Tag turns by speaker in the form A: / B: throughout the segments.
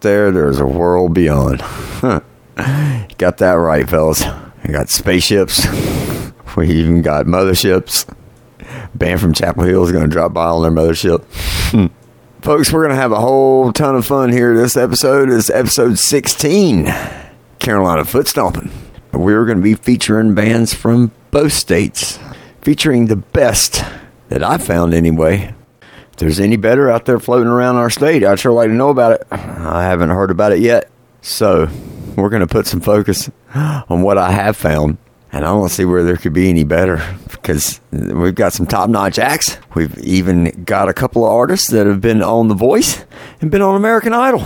A: there, there's a world beyond. got that right, fellas. We got spaceships. We even got motherships. Band from Chapel Hill is going to drop by on their mothership. Folks, we're going to have a whole ton of fun here. This episode is episode 16 Carolina Foot Stomping. We're going to be featuring bands from both states, featuring the best that I found anyway. There's any better out there floating around our state, I'd sure like to know about it. I haven't heard about it yet. So, we're going to put some focus on what I have found. And I don't see where there could be any better because we've got some top notch acts. We've even got a couple of artists that have been on The Voice and been on American Idol.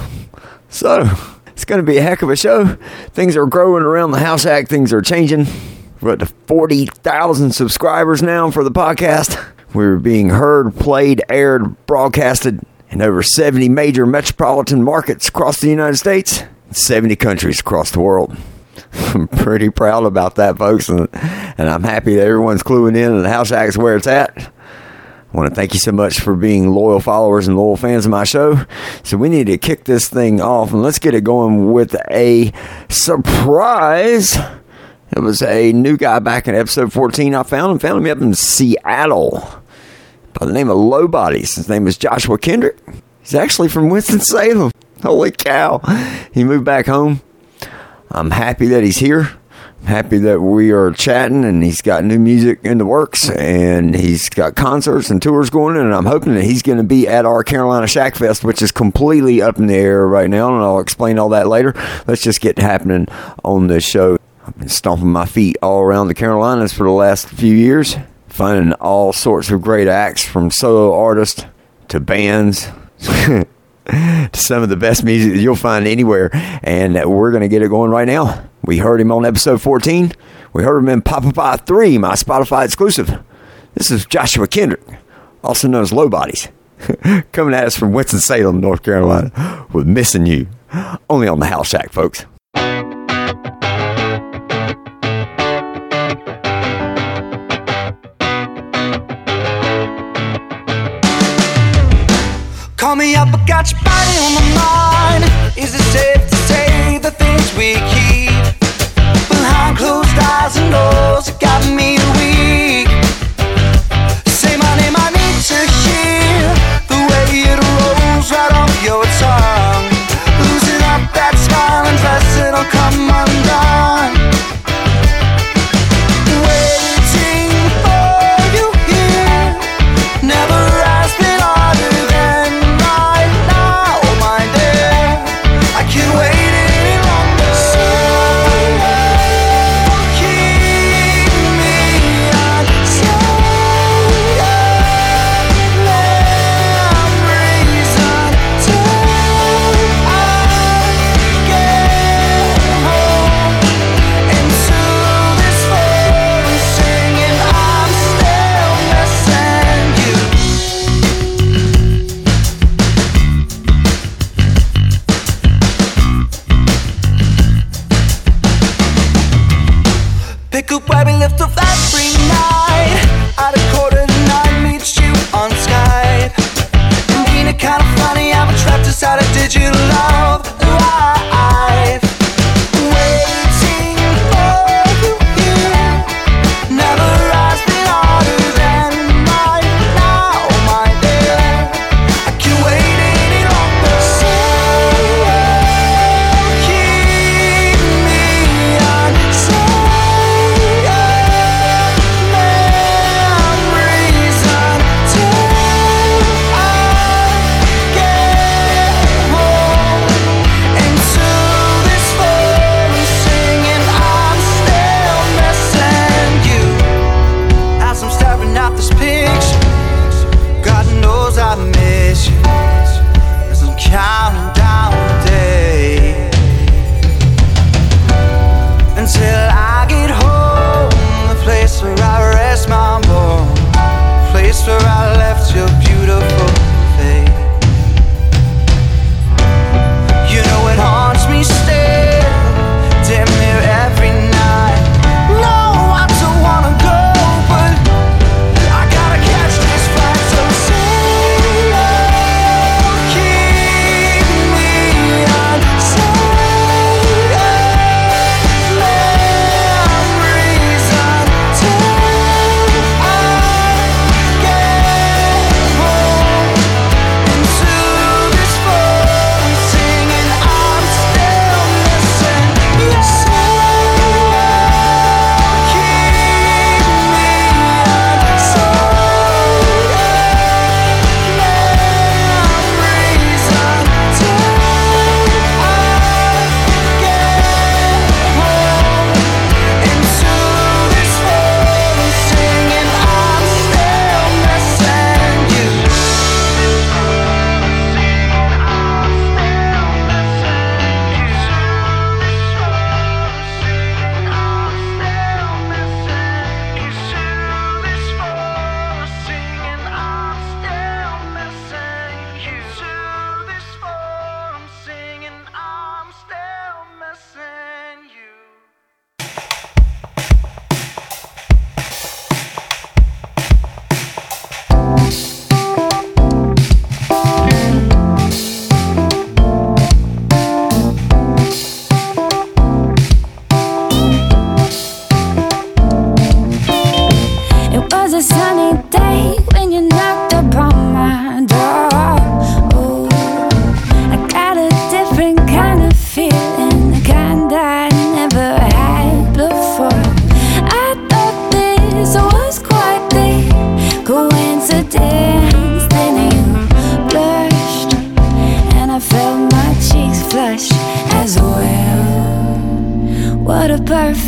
A: So it's going to be a heck of a show. Things are growing around the House Shack, things are changing. We're up to 40,000 subscribers now for the podcast. We're being heard, played, aired, broadcasted in over 70 major metropolitan markets across the United States, 70 countries across the world. I'm pretty proud about that, folks, and, and I'm happy that everyone's cluing in and the House Shack's where it's at. I want to thank you so much for being loyal followers and loyal fans of my show. So we need to kick this thing off and let's get it going with a surprise. It was a new guy back in episode 14. I found him, found him up in Seattle by the name of Low Bodies. His name is Joshua Kendrick. He's actually from Winston-Salem. Holy cow. He moved back home I'm happy that he's here. I'm happy that we are chatting and he's got new music in the works and he's got concerts and tours going and I'm hoping that he's going to be at our Carolina Shack Fest, which is completely up in the air right now, and I'll explain all that later. Let's just get happening on this show. I've been stomping my feet all around the Carolinas for the last few years, finding all sorts of great acts from solo artists to bands. to some of the best music you'll find anywhere. And uh, we're going to get it going right now. We heard him on episode 14. We heard him in Papa Pie 3, my Spotify exclusive. This is Joshua Kendrick, also known as Low Bodies, coming at us from Winston-Salem, North Carolina, with Missing You. Only on the House Shack, folks.
B: Call me up, I got your body on my mind. Is it safe to say the things we keep behind closed eyes and doors? It got me weak. Say my name, I need to hear the way it rolls right off your tongue. Losing up that smile and dressing will come undone.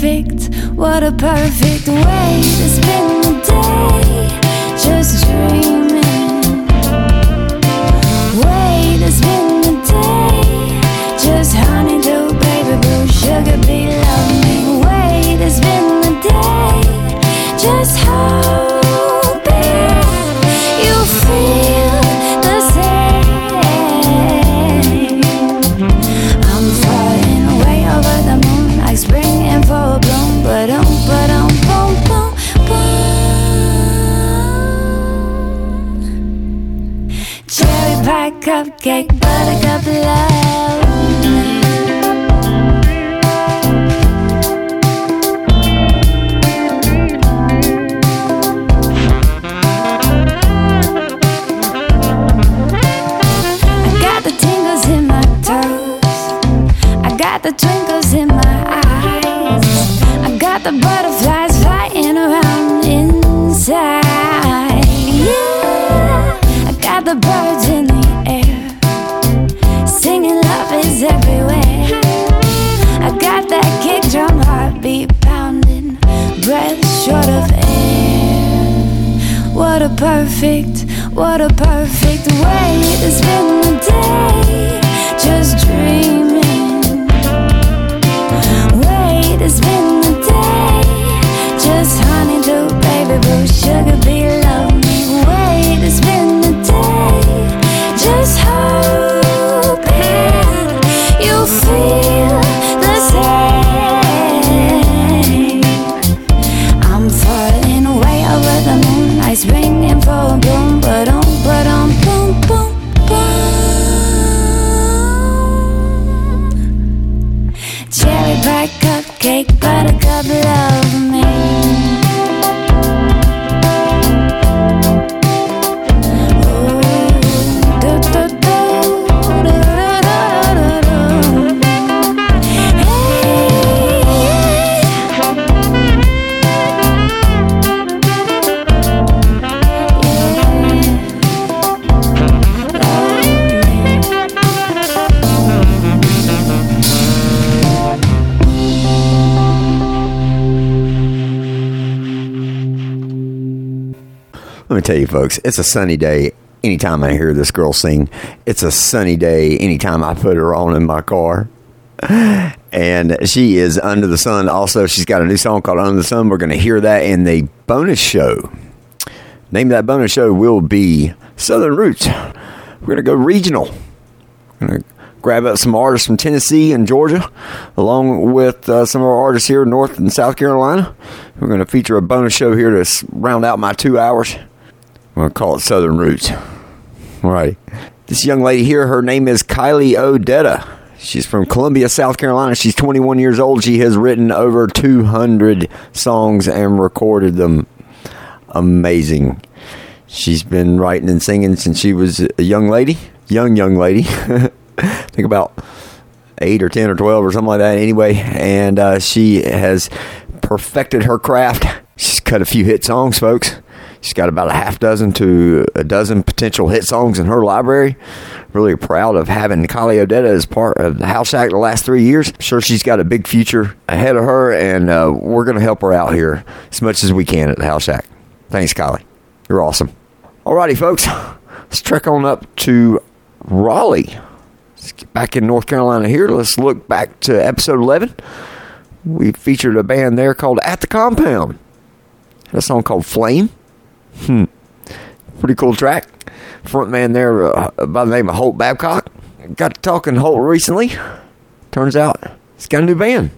C: Perfect, what a perfect way to spend the day. Just dreaming. Way to spend the day. Just honeydew, baby blue, sugar bee, love me. Way to spend the day. Just hoping cupcake, buttercup love. Perfect, what a perfect way to spend the day. Just dreaming. Way to spend the day. Just honeydew, baby blue, sugar bee,
A: tell you, folks, it's a sunny day anytime I hear this girl sing. It's a sunny day anytime I put her on in my car. And she is under the sun. Also, she's got a new song called Under the Sun. We're going to hear that in the bonus show. Name of that bonus show will be Southern Roots. We're going to go regional. We're going to grab up some artists from Tennessee and Georgia, along with uh, some of our artists here in North and South Carolina. We're going to feature a bonus show here to round out my two hours. To call it Southern Roots. All right. This young lady here, her name is Kylie Odetta. She's from Columbia, South Carolina. She's 21 years old. She has written over 200 songs and recorded them. Amazing. She's been writing and singing since she was a young lady, young, young lady. Think about eight or 10 or 12 or something like that anyway. And uh, she has perfected her craft. She's cut a few hit songs, folks. She's got about a half dozen to a dozen potential hit songs in her library. Really proud of having Kylie Odetta as part of the House Shack the last three years. I'm sure she's got a big future ahead of her, and uh, we're going to help her out here as much as we can at the House Shack. Thanks, Kylie. You're awesome. Alrighty, folks. Let's trek on up to Raleigh. Let's get back in North Carolina here. Let's look back to episode 11. We featured a band there called At the Compound. Had a song called Flame. Hmm. Pretty cool track. Front man there uh, by the name of Holt Babcock. Got to talking to Holt recently. Turns out he's got a new band.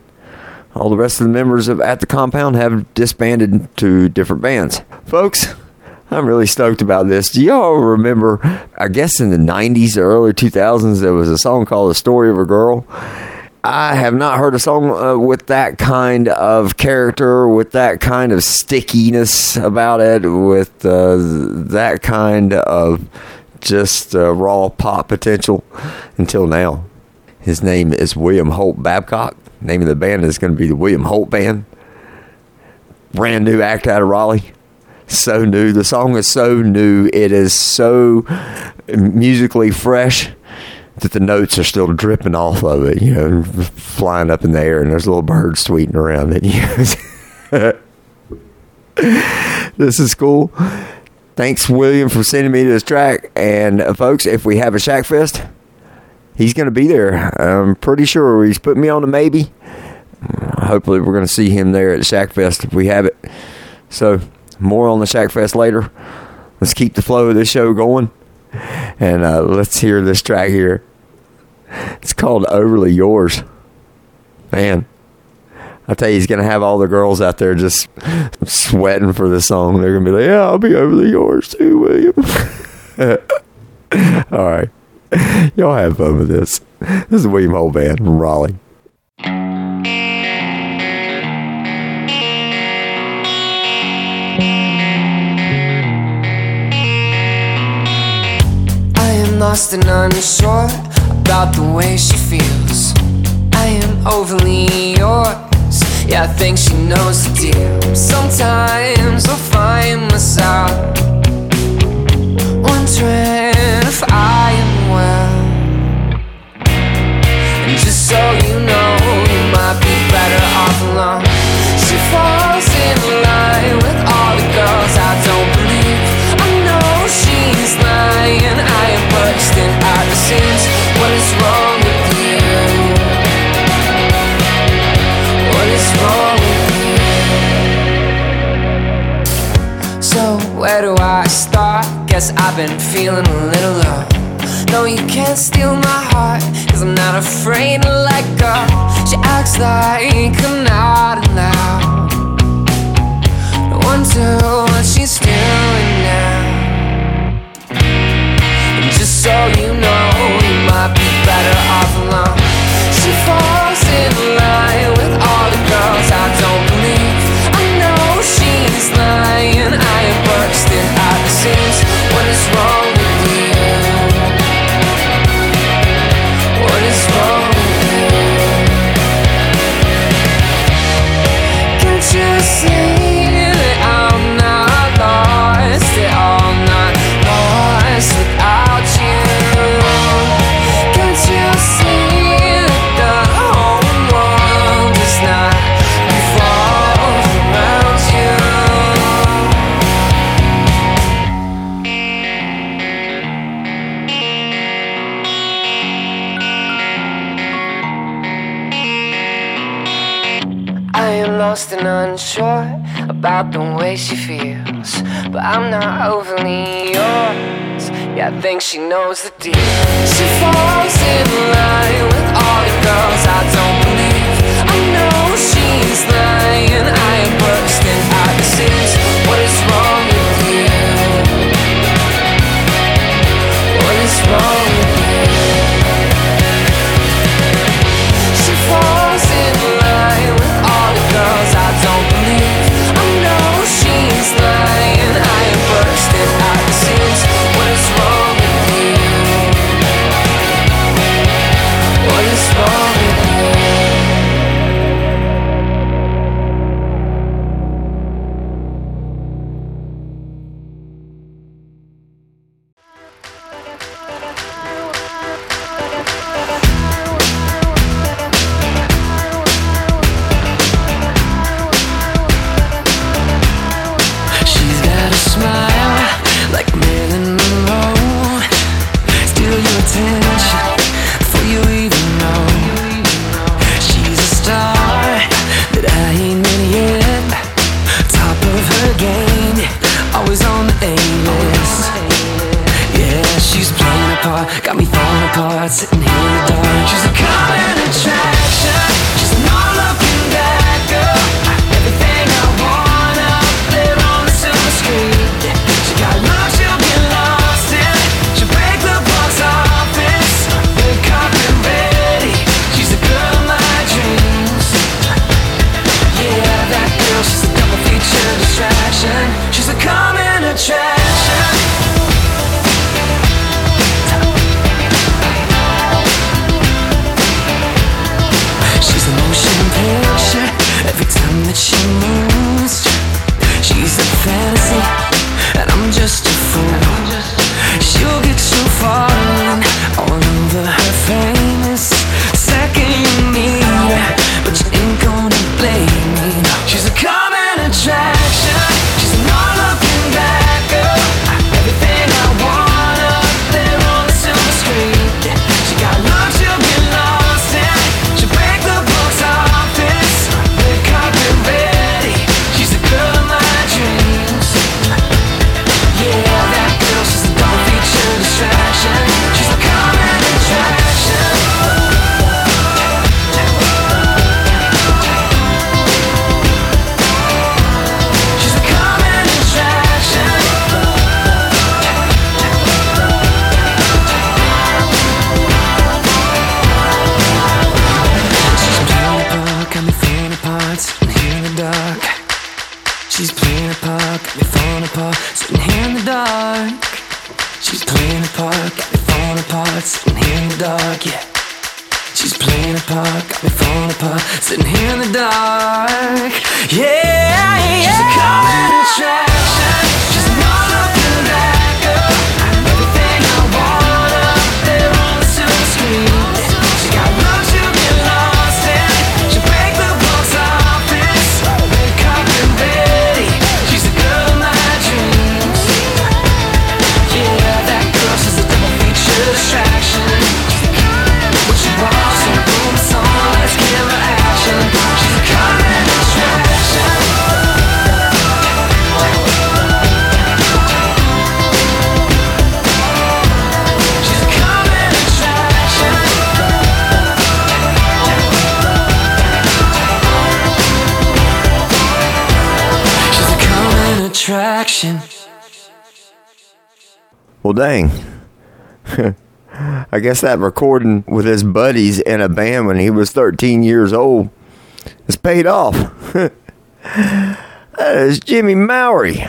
A: All the rest of the members of At the Compound have disbanded to different bands. Folks, I'm really stoked about this. Do y'all remember, I guess in the 90s or early 2000s, there was a song called The Story of a Girl? I have not heard a song uh, with that kind of character, with that kind of stickiness about it, with uh, that kind of just uh, raw pop potential until now. His name is William Holt Babcock. Name of the band is going to be the William Holt Band. Brand new act out of Raleigh. So new. The song is so new. It is so musically fresh that the notes are still dripping off of it, you know, flying up in the air, and there's little birds tweeting around it. this is cool. Thanks, William, for sending me this track. And uh, folks, if we have a Shack Fest, he's going to be there. I'm pretty sure he's put me on a maybe. Hopefully, we're going to see him there at Shack Fest if we have it. So, more on the Shack Fest later. Let's keep the flow of this show going. And uh, let's hear this track here. It's called Overly Yours. Man, I tell you, he's going to have all the girls out there just sweating for the song. They're going to be like, yeah, I'll be overly yours too, William. all right. Y'all have fun with this. This is William Holt Band from Raleigh.
D: I am lost and unsure about the way she feels. I am overly yours. Yeah, I think she knows the deal. Sometimes I'll find myself wondering if I am well. And just so you know, you might be better off alone. She falls in line with all the girls I don't believe. I know she's lying. I am bursting where do I start? Guess I've been feeling a little low. No, you can't steal my heart, cause I'm not afraid to let go. She acts like I'm not allowed. Yours. Yeah, I think she knows the deal. She falls
E: apart Got me falling apart Sitting here in the dark. She's a common attraction
A: Well, dang. I guess that recording with his buddies in a band when he was 13 years old has paid off. that is Jimmy Mowry.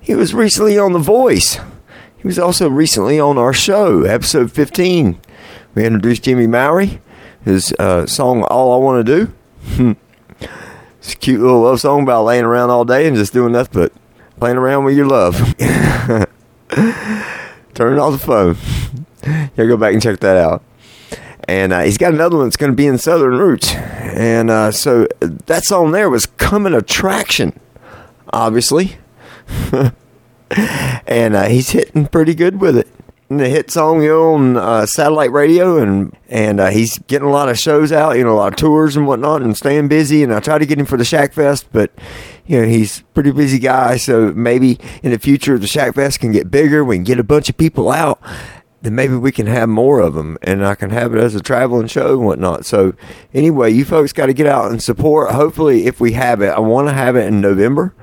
A: He was recently on The Voice. He was also recently on our show, episode 15. We introduced Jimmy Mowry, his uh, song All I Want to Do. it's a cute little love song about laying around all day and just doing nothing but playing around with your love. Turn off the phone. Yeah, go back and check that out. And uh, he's got another one that's going to be in Southern Roots. And uh, so that song there was Coming Attraction, obviously. and uh, he's hitting pretty good with it. The hit song you know, on uh, satellite radio, and and uh, he's getting a lot of shows out, you know, a lot of tours and whatnot, and staying busy. And I tried to get him for the Shack Fest, but you know he's pretty busy guy. So maybe in the future the Shack Fest can get bigger. We can get a bunch of people out. Then maybe we can have more of them, and I can have it as a traveling show and whatnot. So anyway, you folks got to get out and support. Hopefully, if we have it, I want to have it in November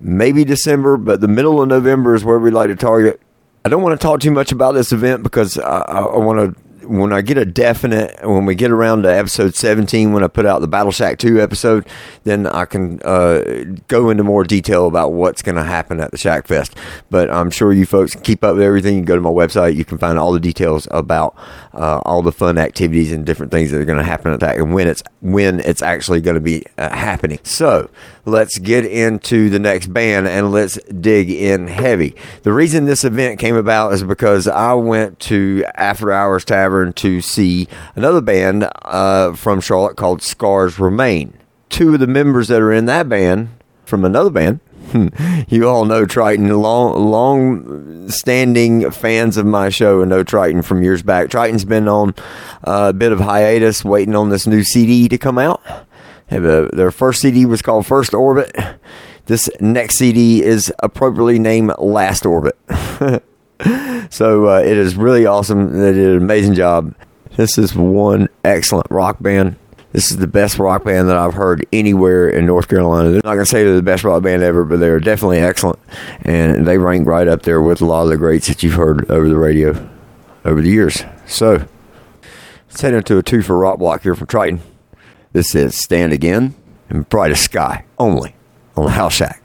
A: maybe December, but the middle of November is where we like to target. I don't want to talk too much about this event because I, I, want to. When I get a definite, when we get around to episode 17, when I put out the Battle Shack 2 episode, then I can uh, go into more detail about what's going to happen at the Shack Fest. But I'm sure you folks can keep up with everything. You go to my website, you can find all the details about uh, all the fun activities and different things that are going to happen at that and when it's when it's actually going to be uh, happening. So let's get into the next band and let's dig in heavy. The reason this event came about is because I went to After Hours Tavern to see another band uh, from Charlotte called Scars Remain. Two of the members that are in that band from another band you all know Triton, long, long standing fans of my show and know Triton from years back. Triton's been on a bit of hiatus, waiting on this new CD to come out. A, their first CD was called First Orbit. This next CD is appropriately named Last Orbit. so uh, it is really awesome. They did an amazing job. This is one excellent rock band. This is the best rock band that I've heard anywhere in North Carolina. They're not going to say they're the best rock band ever, but they're definitely excellent. And they rank right up there with a lot of the greats that you've heard over the radio over the years. So, let's head into a two for rock block here from Triton. This is Stand Again and Brightest Sky only on the House Shack.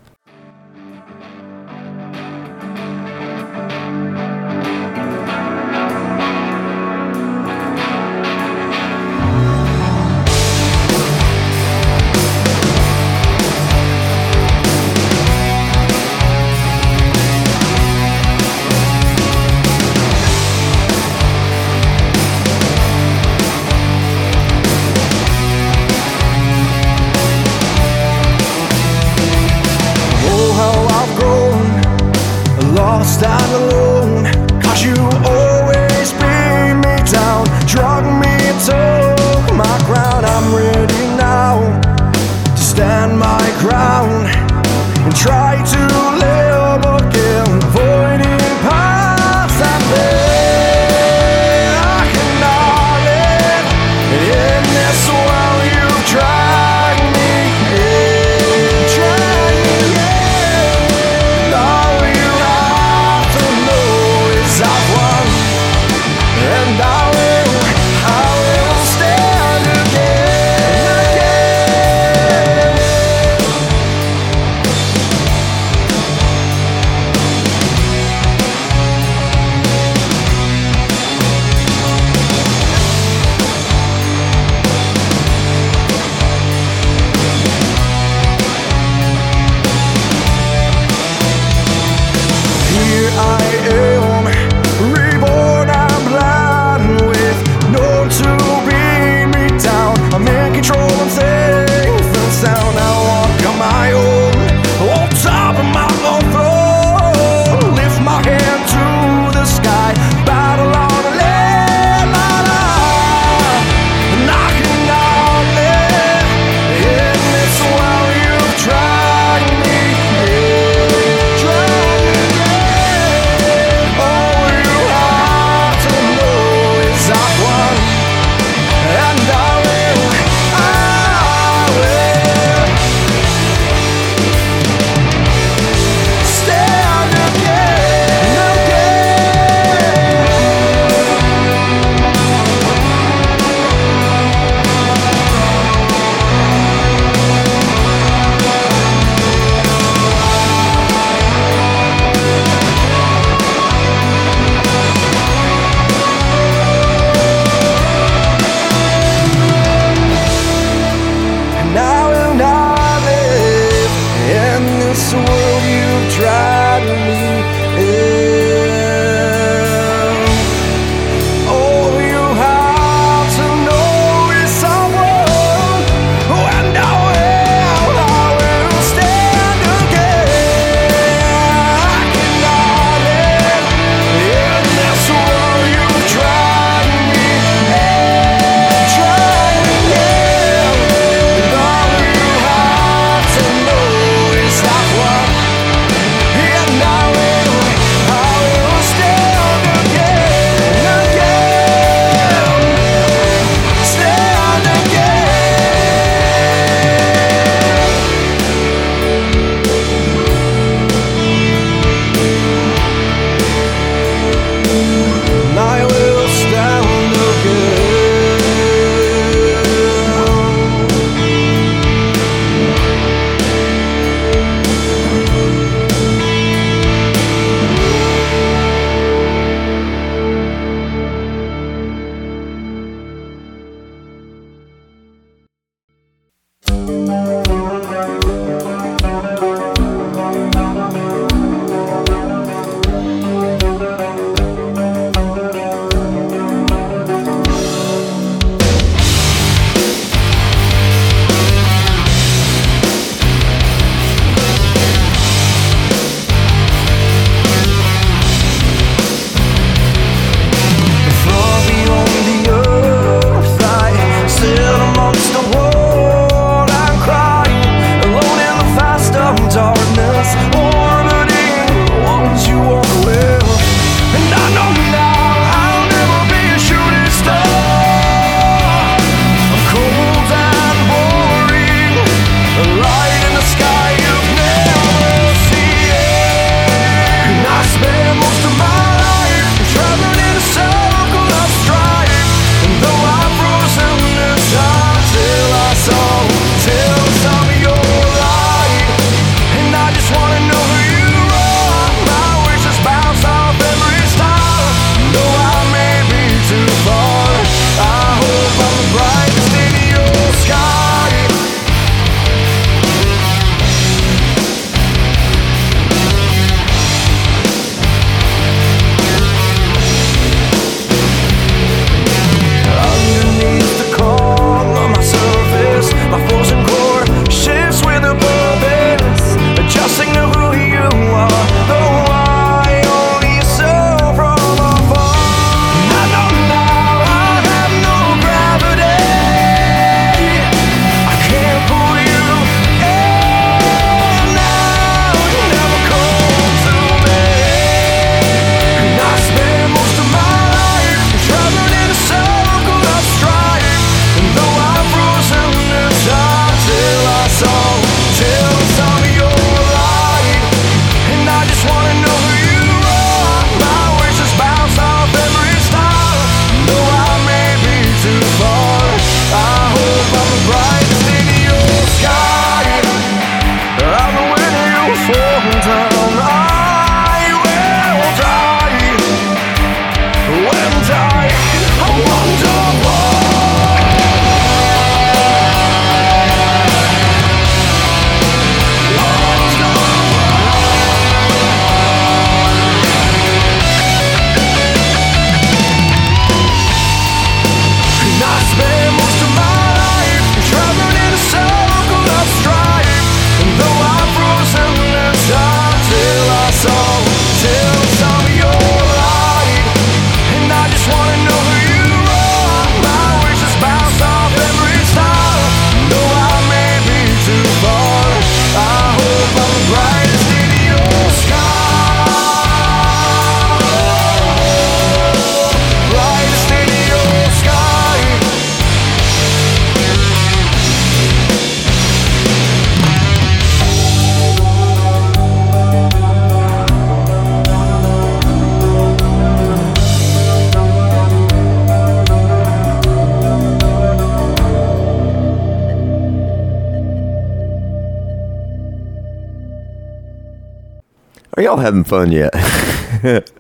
A: Having fun yet?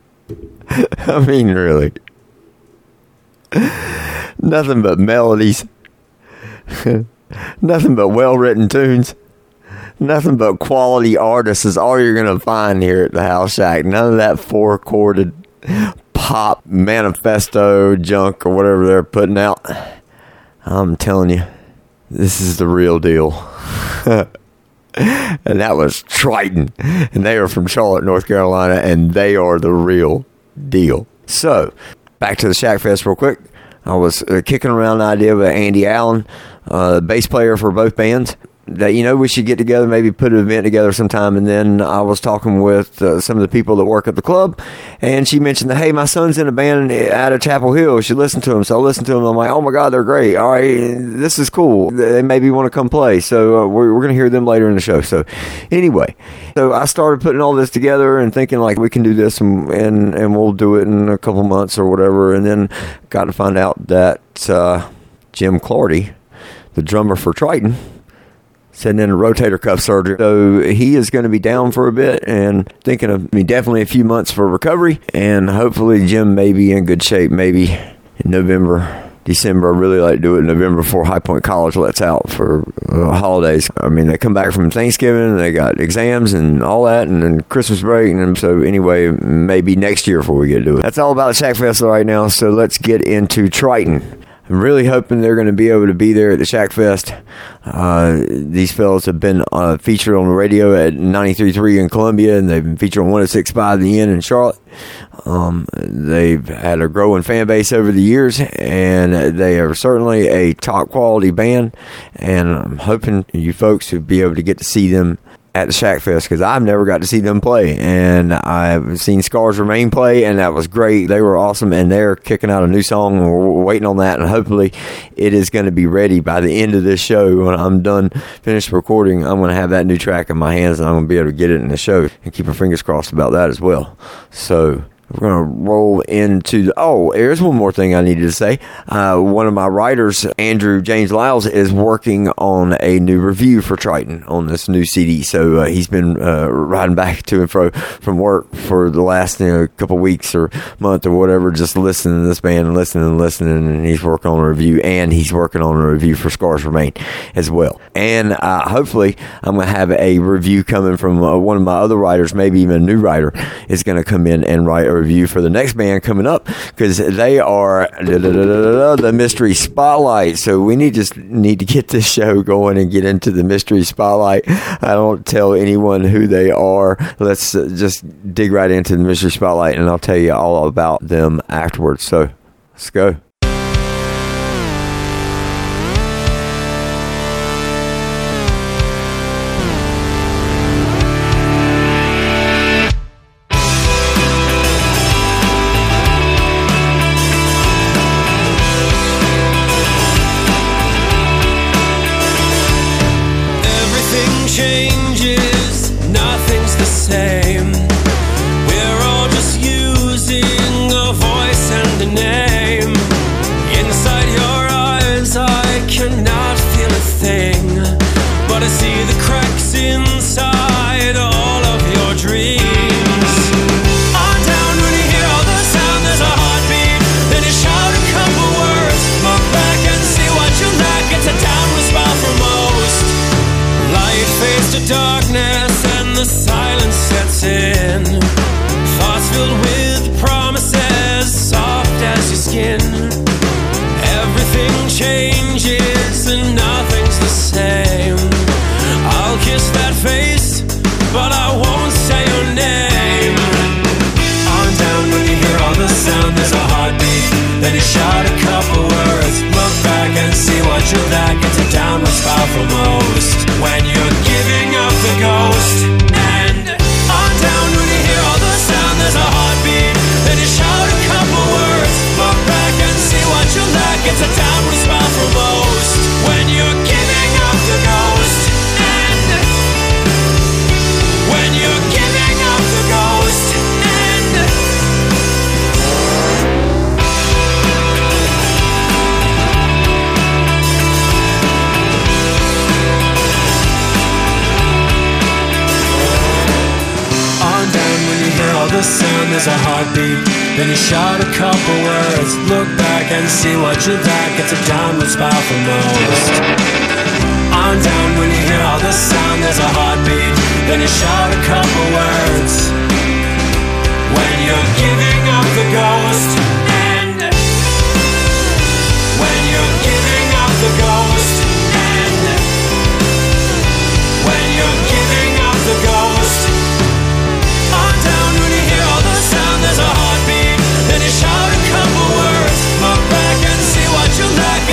A: I mean, really. Nothing but melodies. Nothing but well written tunes. Nothing but quality artists is all you're going to find here at the House Shack. None of that four chorded pop manifesto junk or whatever they're putting out. I'm telling you, this is the real deal. and that was Triton. And they are from Charlotte, North Carolina, and they are the real deal. So, back to the Shack Fest real quick. I was uh, kicking around the idea with Andy Allen, uh, bass player for both bands that you know we should get together, maybe put an event together sometime. And then I was talking with uh, some of the people that work at the club, and she mentioned that hey, my son's in a band out of Chapel Hill. She listened to them. So I listened to them. I'm like, oh my god, they're great. All right, this is cool. They maybe want to come play. So uh, we're, we're going to hear them later in the show. So anyway, so I started putting all this together and thinking like we can do this and and, and we'll do it in a couple months or whatever. And then got to find out that uh, Jim Clardy, the drummer for Triton sitting in a rotator cuff surgery. So he is going to be down for a bit and thinking of I mean, definitely a few months for recovery. And hopefully, Jim may be in good shape maybe in November. December, I really like to do it in November before High Point College lets out for uh, holidays. I mean, they come back from Thanksgiving and they got exams and all that, and then Christmas break. And so, anyway, maybe next year before we get to it. That's all about the Shack Festival right now. So, let's get into Triton. I'm really hoping they're going to be able to be there at the Shack Fest. Uh, these fellows have been uh, featured on the radio at 93.3 in Columbia, and they've been featured on 106.5 The End in Charlotte. Um, they've had a growing fan base over the years, and they are certainly a top quality band. And I'm hoping you folks will be able to get to see them at the Shack Fest because I've never got to see them play, and I've seen Scars Remain play, and that was great. They were awesome, and they're kicking out a new song, and we're waiting on that, and hopefully it is going to be ready by the end of this show. When I'm done, finished recording, I'm going to have that new track in my hands, and I'm going to be able to get it in the show, and keep our fingers crossed about that as well. So we're going to roll into the. Oh, there's one more thing I needed to say. Uh, one of my writers, Andrew James Lyles, is working on a new review for Triton on this new CD. So uh, he's been uh, riding back to and fro from work for the last you know, couple weeks or month or whatever, just listening to this band and listening and listening. And he's working on a review and he's working on a review for Scars Remain as well. And uh, hopefully, I'm going to have a review coming from uh, one of my other writers, maybe even a new writer, is going to come in and write review for the next band coming up because they are the Mystery Spotlight. So we need just need to get this show going and get into the Mystery Spotlight. I don't tell anyone who they are. Let's uh, just dig right into the Mystery Spotlight, and I'll tell you all about them afterwards. So let's go.
F: Changes, nothing's the same. Filled with promises, soft as your skin. Everything changes and nothing's the same. I'll kiss that face, but I won't say your name. On down when you hear all the sound, there's a heartbeat. Then you shout a couple words, look back and see what you lack. It's a downward spiral for most. When you're giving up the ghost, is a heartbeat. Then you shout a couple words, look back and see what you've got. It's a downward spiral for most. On down when you hear all the sound, there's a heartbeat. Then you shout a couple words. When you're giving up the ghost, and when you're giving up the ghost.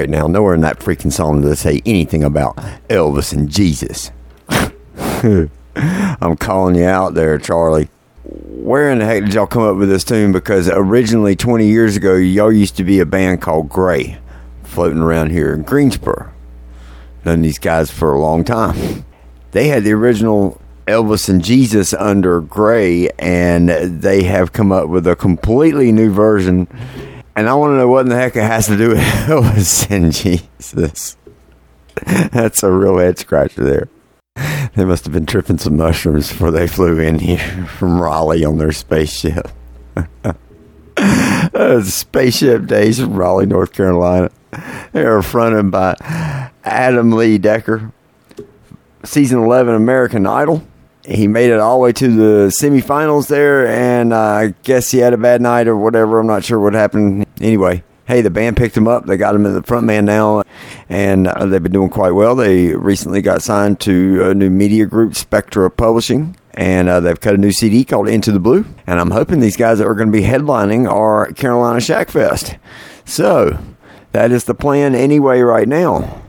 A: right now. Nowhere in that freaking song does it say anything about Elvis and Jesus. I'm calling you out there, Charlie. Where in the heck did y'all come up with this tune? Because originally, 20 years ago, y'all used to be a band called Gray, floating around here in Greensboro. Known these guys for a long time. They had the original Elvis and Jesus under Gray, and they have come up with a completely new version. And I want to know what in the heck it has to do with Elvis and Jesus. That's a real head scratcher there. They must have been tripping some mushrooms before they flew in here from Raleigh on their spaceship. uh, spaceship days from Raleigh, North Carolina. They are fronted by Adam Lee Decker, season 11 American Idol. He made it all the way to the semifinals there, and uh, I guess he had a bad night or whatever. I'm not sure what happened. Anyway, hey, the band picked him up. They got him as the front man now, and uh, they've been doing quite well. They recently got signed to a new media group, Spectra Publishing, and uh, they've cut a new CD called Into the Blue. And I'm hoping these guys that are going to be headlining are Carolina Shackfest. So that is the plan anyway right now.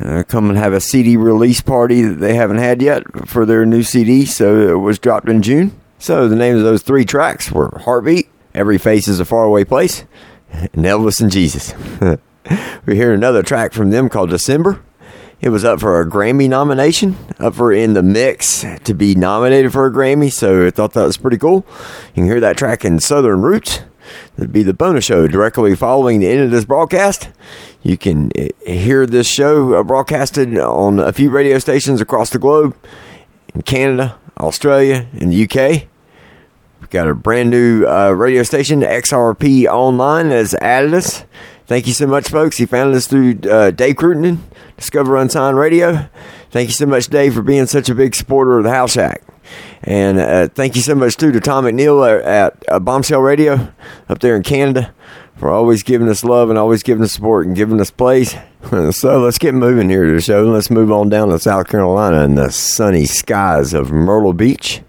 A: Uh, come and have a CD release party that they haven't had yet for their new CD. So it was dropped in June. So the names of those three tracks were Heartbeat, Every Face is a Faraway Place, and Elvis and Jesus. we hear another track from them called December. It was up for a Grammy nomination, up for in the mix to be nominated for a Grammy. So I thought that was pretty cool. You can hear that track in Southern Roots. That'd be the bonus show directly following the end of this broadcast. You can uh, hear this show uh, broadcasted on a few radio stations across the globe in Canada, Australia, and the UK. We've got a brand new uh, radio station, XRP Online, has added us. Thank you so much, folks. He found us through uh, Dave Cruton, Discover Unsigned Radio. Thank you so much, Dave, for being such a big supporter of the House Shack. And uh, thank you so much, too, to Tom McNeil at, at uh, Bombshell Radio up there in Canada for always giving us love and always giving us support and giving us plays. so let's get moving here to the show. Let's move on down to South Carolina and the sunny skies of Myrtle Beach.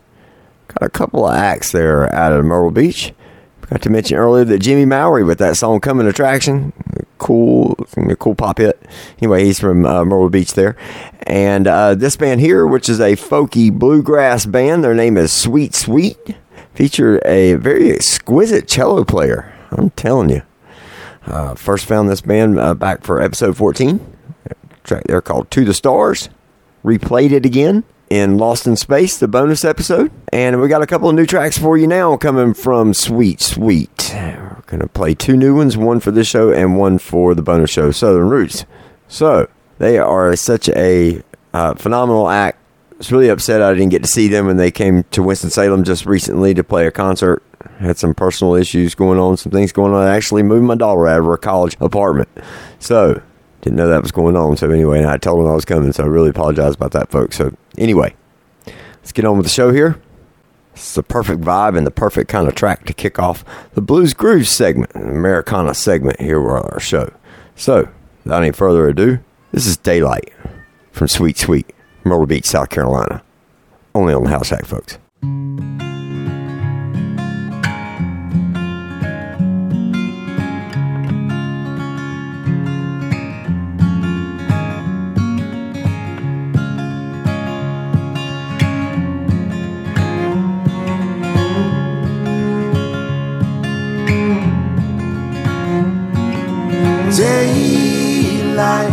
A: Got a couple of acts there out of Myrtle Beach. Forgot to mention earlier that Jimmy Mowry with that song "Coming Attraction," cool, cool pop hit. Anyway, he's from uh, Myrtle Beach there, and uh, this band here, which is a folky bluegrass band, their name is Sweet Sweet, feature a very exquisite cello player. I'm telling you. Uh, first found this band uh, back for episode 14. Track they're called To the Stars. Replayed it again in Lost in Space, the bonus episode. And we got a couple of new tracks for you now coming from Sweet Sweet. We're going to play two new ones, one for this show and one for the bonus show, Southern Roots. So they are such a uh, phenomenal act. I was really upset I didn't get to see them when they came to Winston-Salem just recently to play a concert. Had some personal issues going on, some things going on. I actually moved my daughter out of her college apartment. So didn't know that was going on. So anyway, I told them I was coming. So I really apologize about that, folks. So anyway, let's get on with the show here. It's the perfect vibe and the perfect kind of track to kick off the Blues Groove segment, an Americana segment here on our show. So, without any further ado, this is Daylight from Sweet Sweet, Myrtle Beach, South Carolina. Only on the House Shack, folks.
B: Daylight,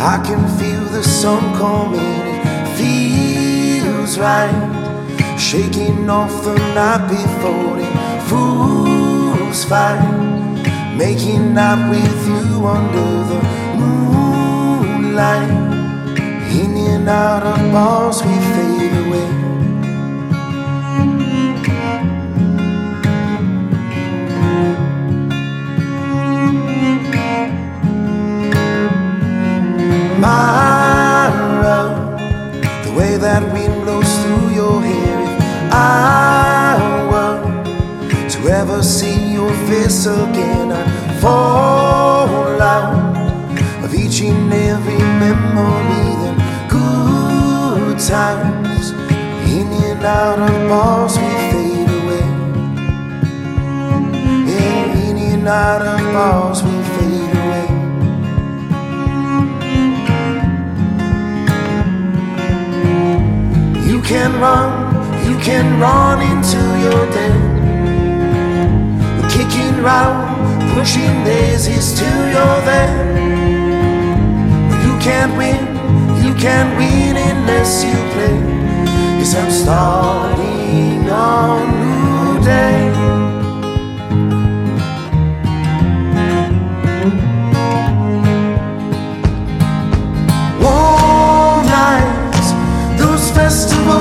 B: I can feel the sun coming. It feels right. Shaking off the night before the fools fight. Making out with you under the moonlight. In and out of bars, we fade away. Love, the way that wind blows through your hair. If I were to ever see your face again, I'd fall out of each and every memory. Then good times, in and out of bars, we fade away. Yeah, in and out of bars, can run, you can run into your death. Kicking round, pushing daisies till you're there. You can't win, you can't win unless you play. Yes, I'm starting a new day.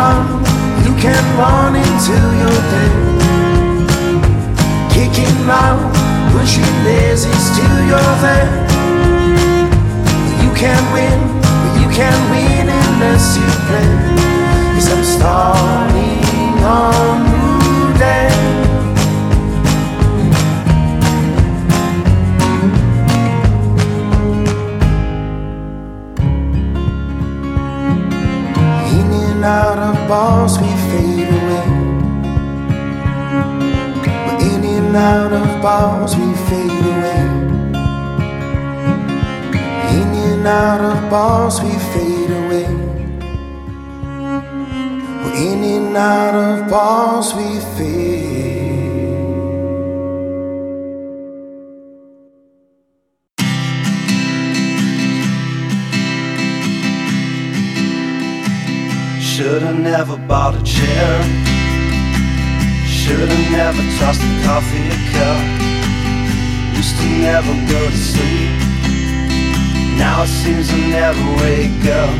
B: run, you can run until you're dead. Kicking round, pushing daisies till you're there. You can win, but you can't win unless you play. Cause I'm starting a And out of bars we fade away. We're in and out of bars we fade away. In and out of bars we fade away. We're in and out of bars we fade.
G: Should've never bought a chair. Should've never tossed a coffee cup. Used to never go to sleep. Now it seems I never wake up.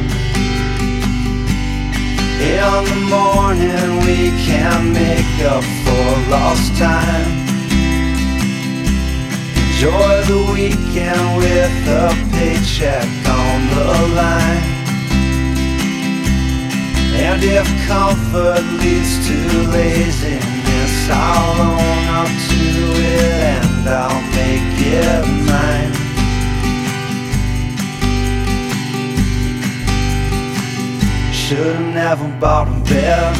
G: In the morning we can't make up for lost time. Enjoy the weekend with a paycheck on the line. And if comfort leads to laziness, I'll own up to it and I'll make it mine. Should've never bought a bed,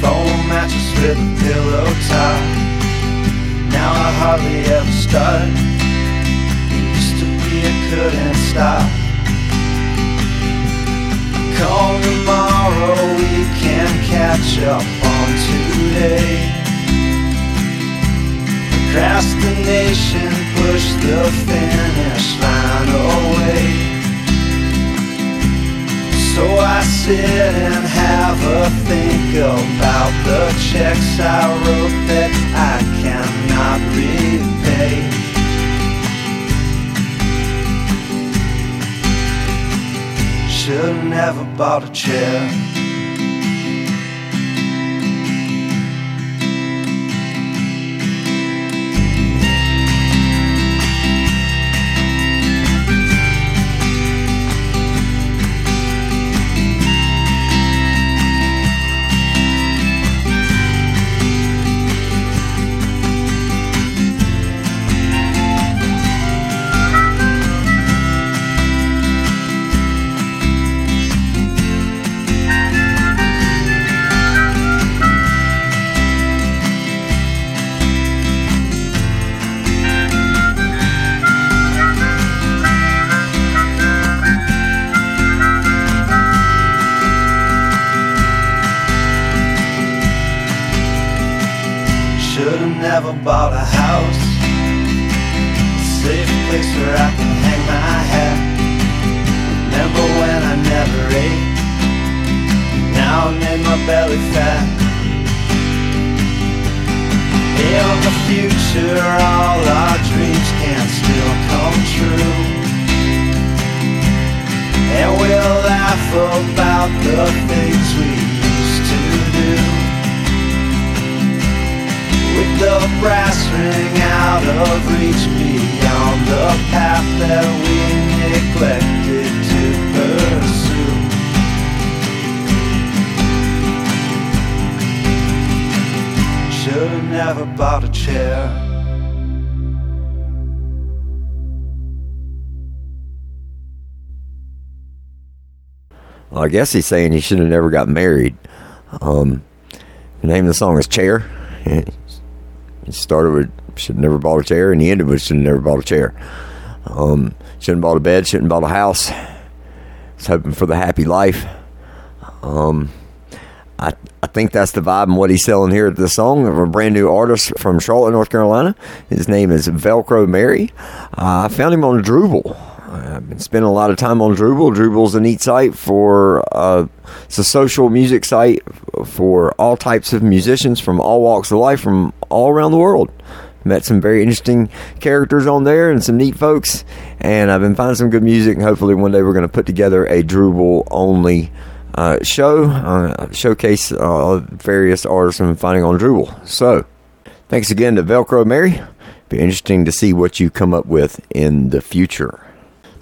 G: foam mattress with a pillow top. Now I hardly ever start. It used to be I couldn't stop. Come tomorrow, we can catch up on today. Procrastination push the finish line away. So I sit and have a think about the checks I wrote that I never bought a chair. I
A: guess he's saying he should have never got married. Um, the name of the song is Chair. He started with should never bought a chair, and he ended with should never bought a chair. Um, shouldn't bought a bed, shouldn't bought a house. Was hoping for the happy life. Um, I I think that's the vibe and what he's selling here at the song of a brand new artist from Charlotte, North Carolina. His name is Velcro Mary. Uh, I found him on Drooble. I've been spending a lot of time on Drooble. Drooble's a neat site for uh, it's a social music site for all types of musicians from all walks of life from all around the world. Met some very interesting characters on there and some neat folks, and I've been finding some good music. And hopefully, one day we're going to put together a Drooble only uh, show, uh, showcase uh, various artists I'm finding on Drooble. So, thanks again to Velcro Mary. Be interesting to see what you come up with in the future.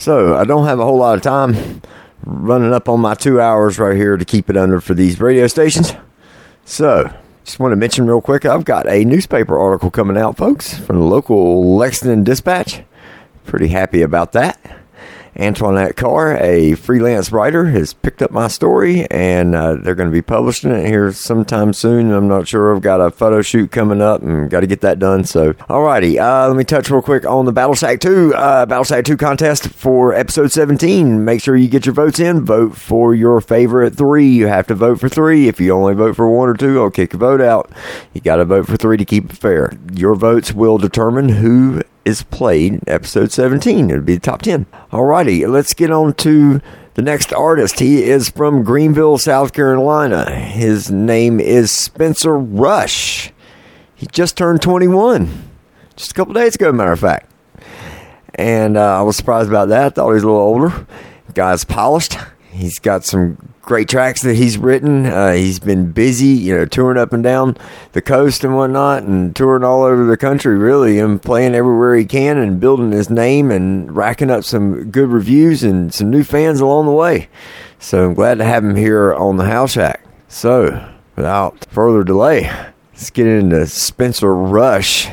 A: So I don't have a whole lot of time running up on my two hours right here to keep it under for these radio stations. So just want to mention real quick, I've got a newspaper article coming out, folks, from the local Lexington Dispatch. Pretty happy about that. Antoinette Carr, a freelance writer, has picked up my story and uh, they're going to be publishing it here sometime soon. I'm not sure. I've got a photo shoot coming up and got to get that done. So, alrighty, uh, let me touch real quick on the Battle Shack 2, uh, Battle Shack 2 contest for episode 17. Make sure you get your votes in. Vote for your favorite three. You have to vote for three. If you only vote for one or two, I'll kick your vote out. You got to vote for three to keep it fair. Your votes will determine who is played episode 17. It'll be the top 10. Alrighty, let's get on to the next artist. He is from Greenville, South Carolina. His name is Spencer Rush. He just turned 21. Just a couple days ago, matter of fact. And uh, I was surprised about that. Thought he was a little older. Guy's polished. He's got some great tracks that he's written. Uh, he's been busy, you know, touring up and down the coast and whatnot, and touring all over the country, really, and playing everywhere he can, and building his name and racking up some good reviews and some new fans along the way. So I'm glad to have him here on the House Shack. So, without further delay, let's get into Spencer Rush,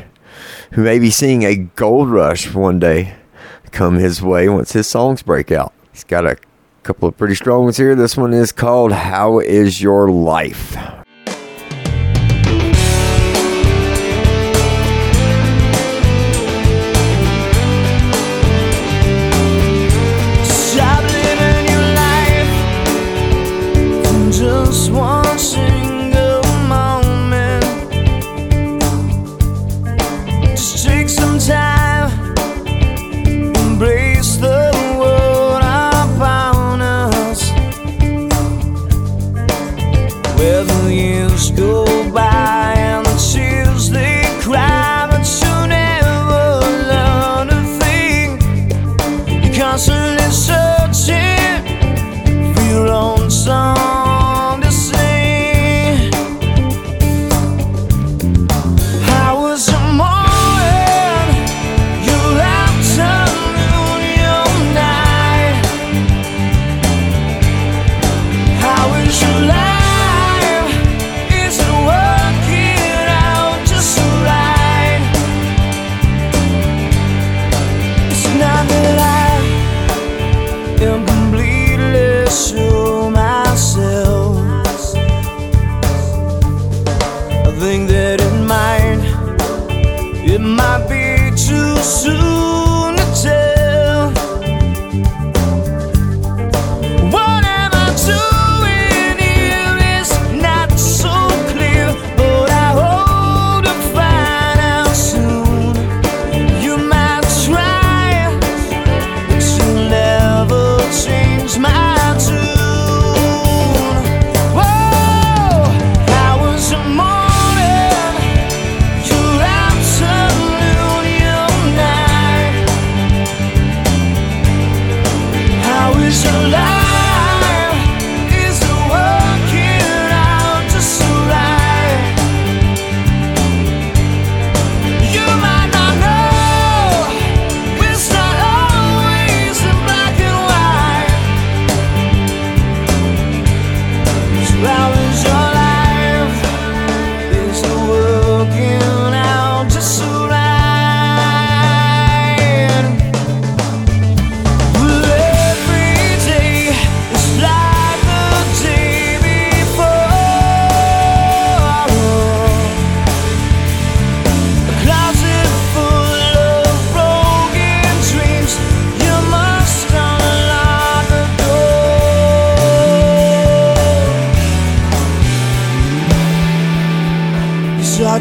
A: who may be seeing a gold rush one day come his way once his songs break out. He's got a couple of pretty strong ones here. This one is called How Is Your Life?
H: Stop living your life just single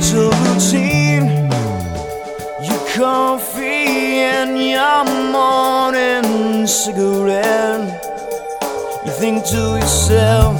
H: such a routine. Your coffee and your morning cigarette. You think to yourself.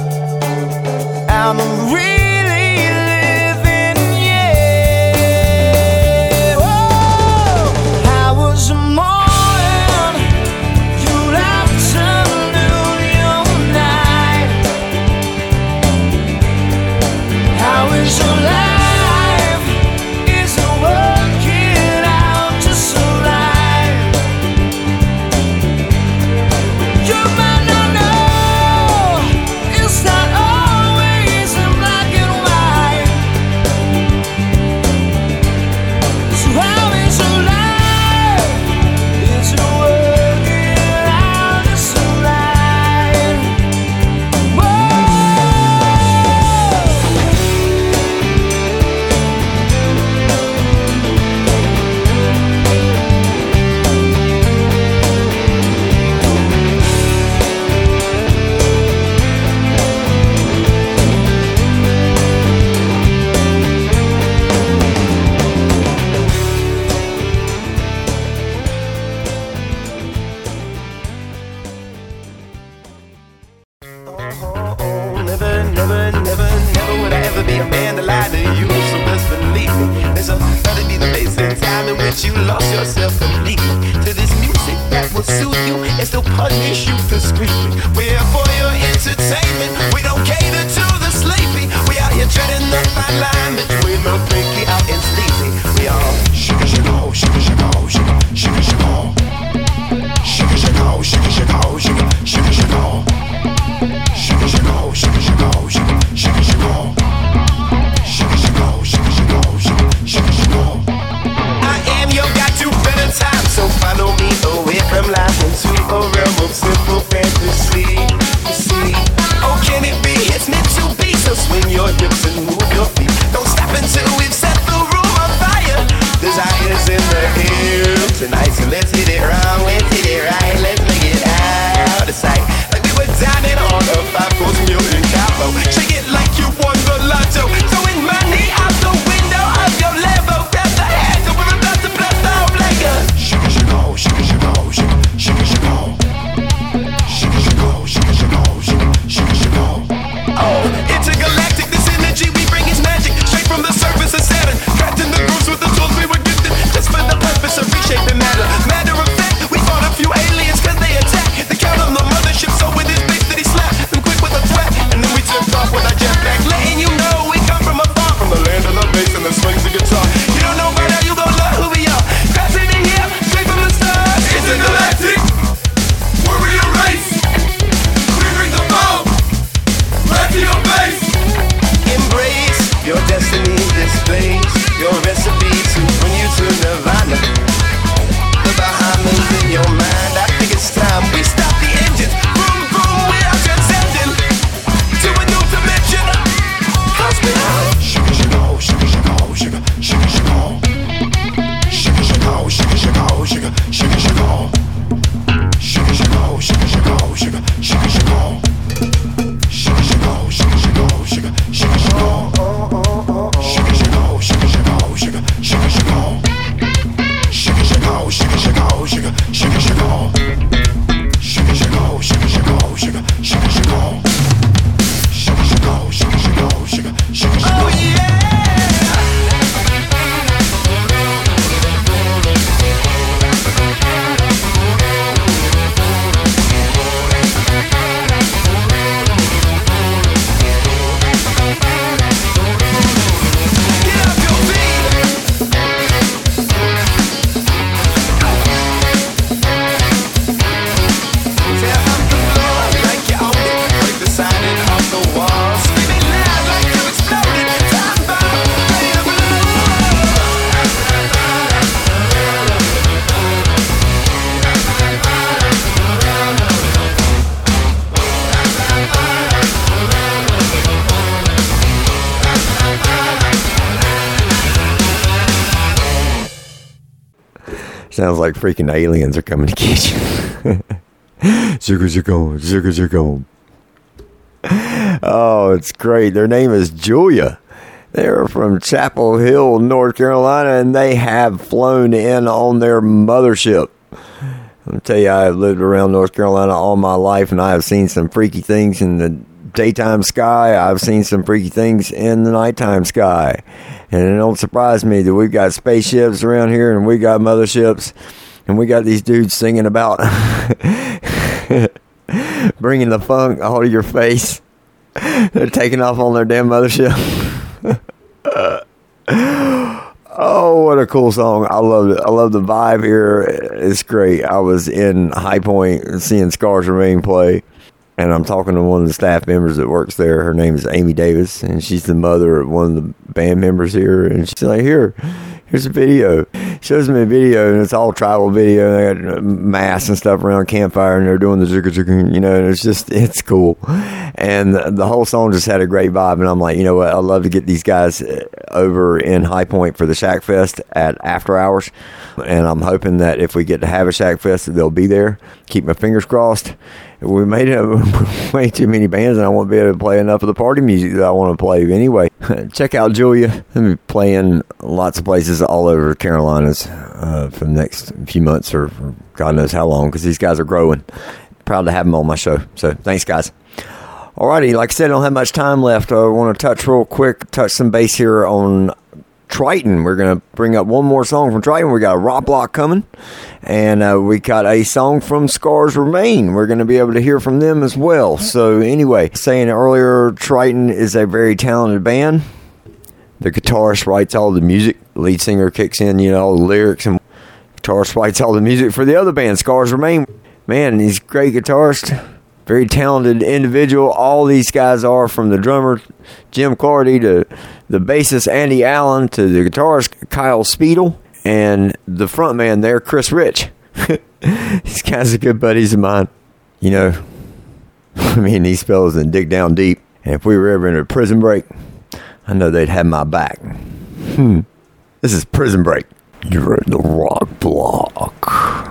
A: Sounds like freaking aliens are coming to get you. Zigga zigga zigga zigga. Oh, it's great. Their name is Julia. They're from Chapel Hill, North Carolina, and they have flown in on their mothership. I'll tell you, I've lived around North Carolina all my life, and I have seen some freaky things in the daytime sky. I've seen some freaky things in the nighttime sky. And it don't surprise me that we've got spaceships around here, and we got motherships, and we got these dudes singing about bringing the funk all to your face. They're taking off on their damn mothership. oh, what a cool song! I love it. I love the vibe here. It's great. I was in High Point seeing Scars Remain play, and I'm talking to one of the staff members that works there. Her name is Amy Davis, and she's the mother of one of the band members here. And she's like, "Here, here's a video." Shows me a video, and it's all tribal video. And They got mass and stuff around campfire, and they're doing the zika zika, you know. And it's just, it's cool. And the, the whole song just had a great vibe. And I'm like, you know what? I'd love to get these guys uh, over in High Point for the Shack Fest at after hours. And I'm hoping that if we get to have a Shack Fest, that they'll be there. Keep my fingers crossed. We made it way too many bands, and I won't be able to play enough of the party music that I want to play anyway. Check out Julia. I'm playing lots of places all over Carolinas uh, for the next few months or or God knows how long because these guys are growing. Proud to have them on my show. So thanks, guys. Alrighty, like I said, I don't have much time left. I want to touch real quick, touch some base here on Triton. We're going to bring up one more song from Triton. We got a rock block coming, and uh, we got a song from Scars Remain. We're going to be able to hear from them as well. So, anyway, saying earlier, Triton is a very talented band. The guitarist writes all the music, lead singer kicks in, you know, all the lyrics, and guitarist writes all the music for the other band, Scars Remain. Man, he's a great guitarist very talented individual. All these guys are from the drummer Jim Clardy to the bassist Andy Allen to the guitarist Kyle Speedle and the front man there, Chris Rich. these guys are good buddies of mine. You know, I mean, these fellas and dig down deep. And if we were ever in a prison break, I know they'd have my back. Hmm. This is Prison Break. You're in the rock block.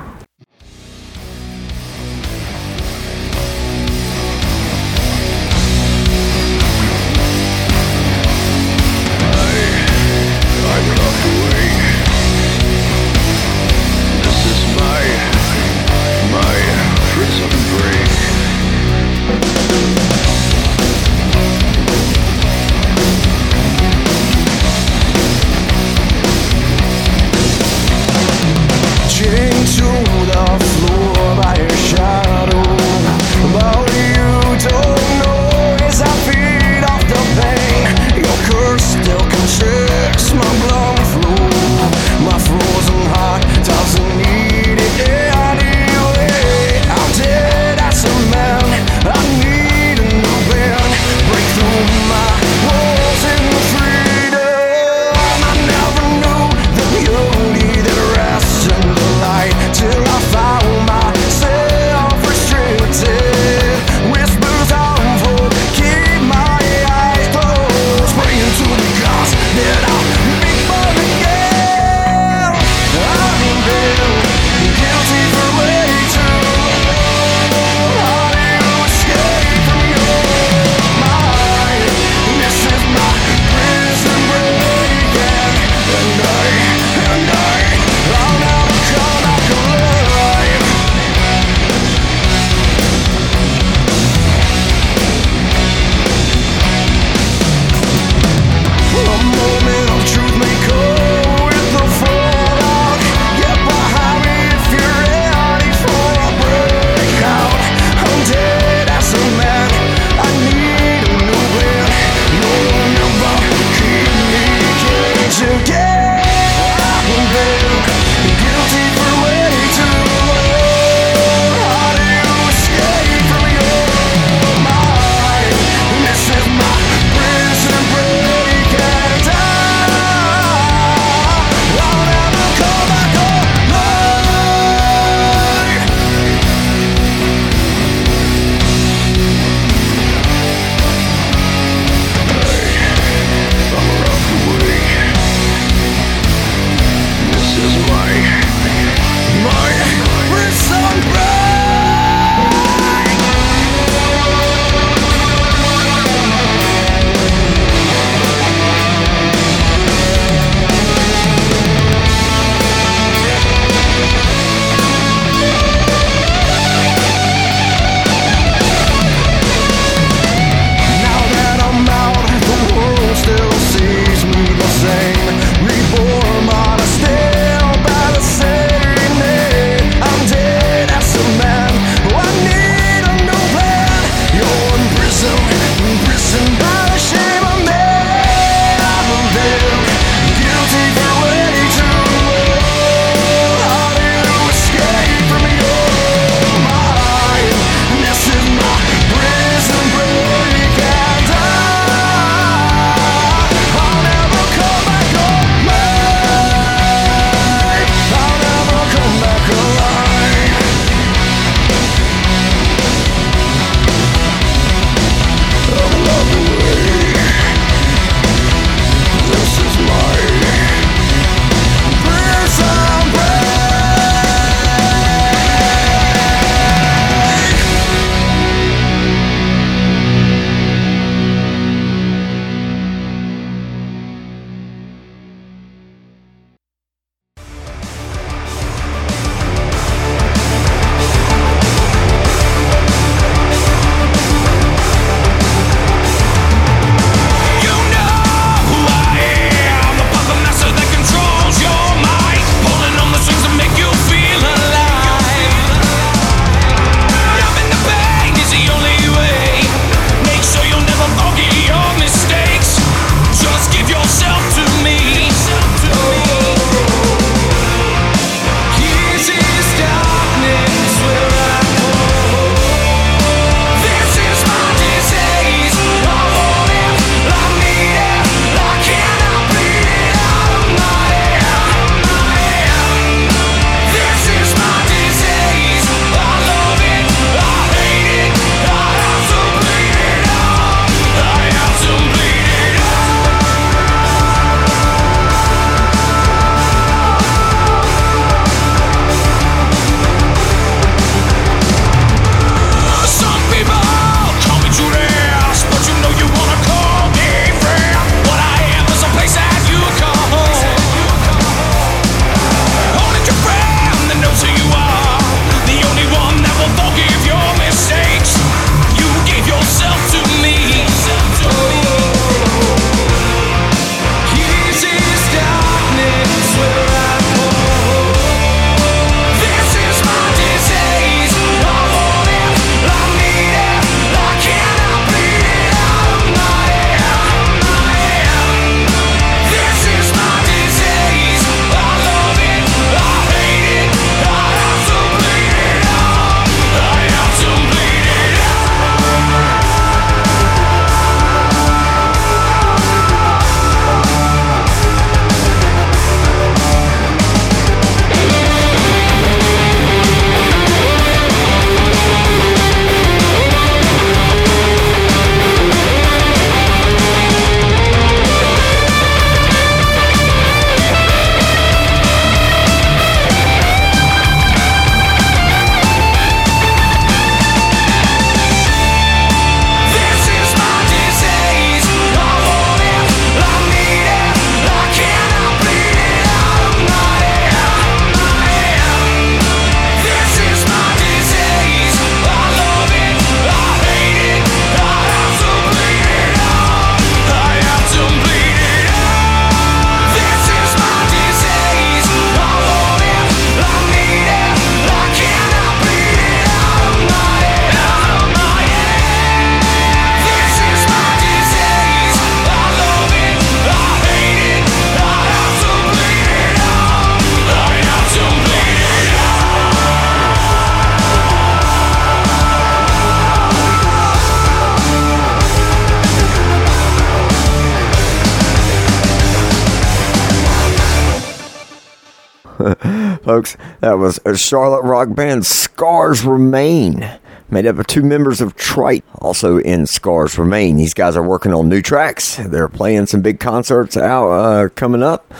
A: Folks, that was a Charlotte rock band Scars Remain, made up of two members of Triton, also in Scars Remain. These guys are working on new tracks. They're playing some big concerts out uh, coming up.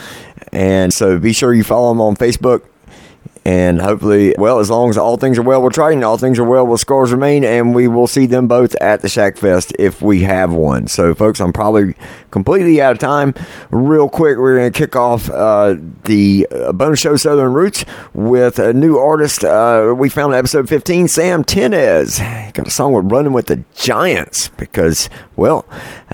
A: And so be sure you follow them on Facebook and hopefully, well, as long as all things are well with Triton, all things are well with Scars Remain, and we will see them both at the Shack Fest if we have one. So, folks, I'm probably completely out of time. Real quick, we're going to kick off uh, the uh, bonus show Southern Roots with a new artist. Uh, we found in episode 15, Sam Tenez. Got a song with Running with the Giants because, well,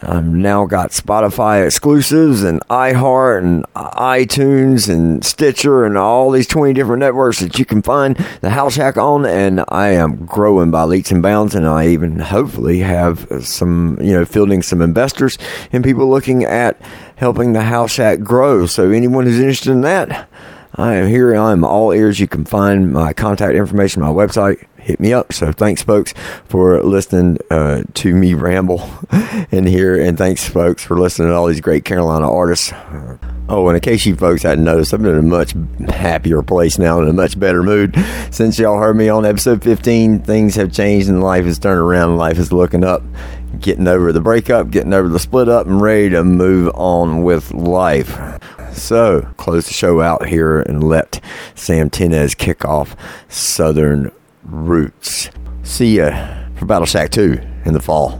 A: I've now got Spotify exclusives and iHeart and iTunes and Stitcher and all these 20 different networks that you can find the House Shack on. And I am growing by leaps and bounds. And I even hopefully have some, you know, fielding some investors and people looking at helping the House Shack grow. So anyone who's interested in that, I am here. I'm all ears. You can find my contact information my website. Hit me up. So thanks, folks, for listening uh, to me ramble in here, and thanks, folks, for listening to all these great Carolina artists. Oh, and in case you folks hadn't noticed, I'm in a much happier place now, in a much better mood. Since y'all heard me on episode 15, things have changed and life is turning around. Life is looking up, getting over the breakup, getting over the split up, and ready to move on with life. So, close the show out here and let Sam Tenez kick off Southern Roots. See ya for Battle Shack 2 in the fall.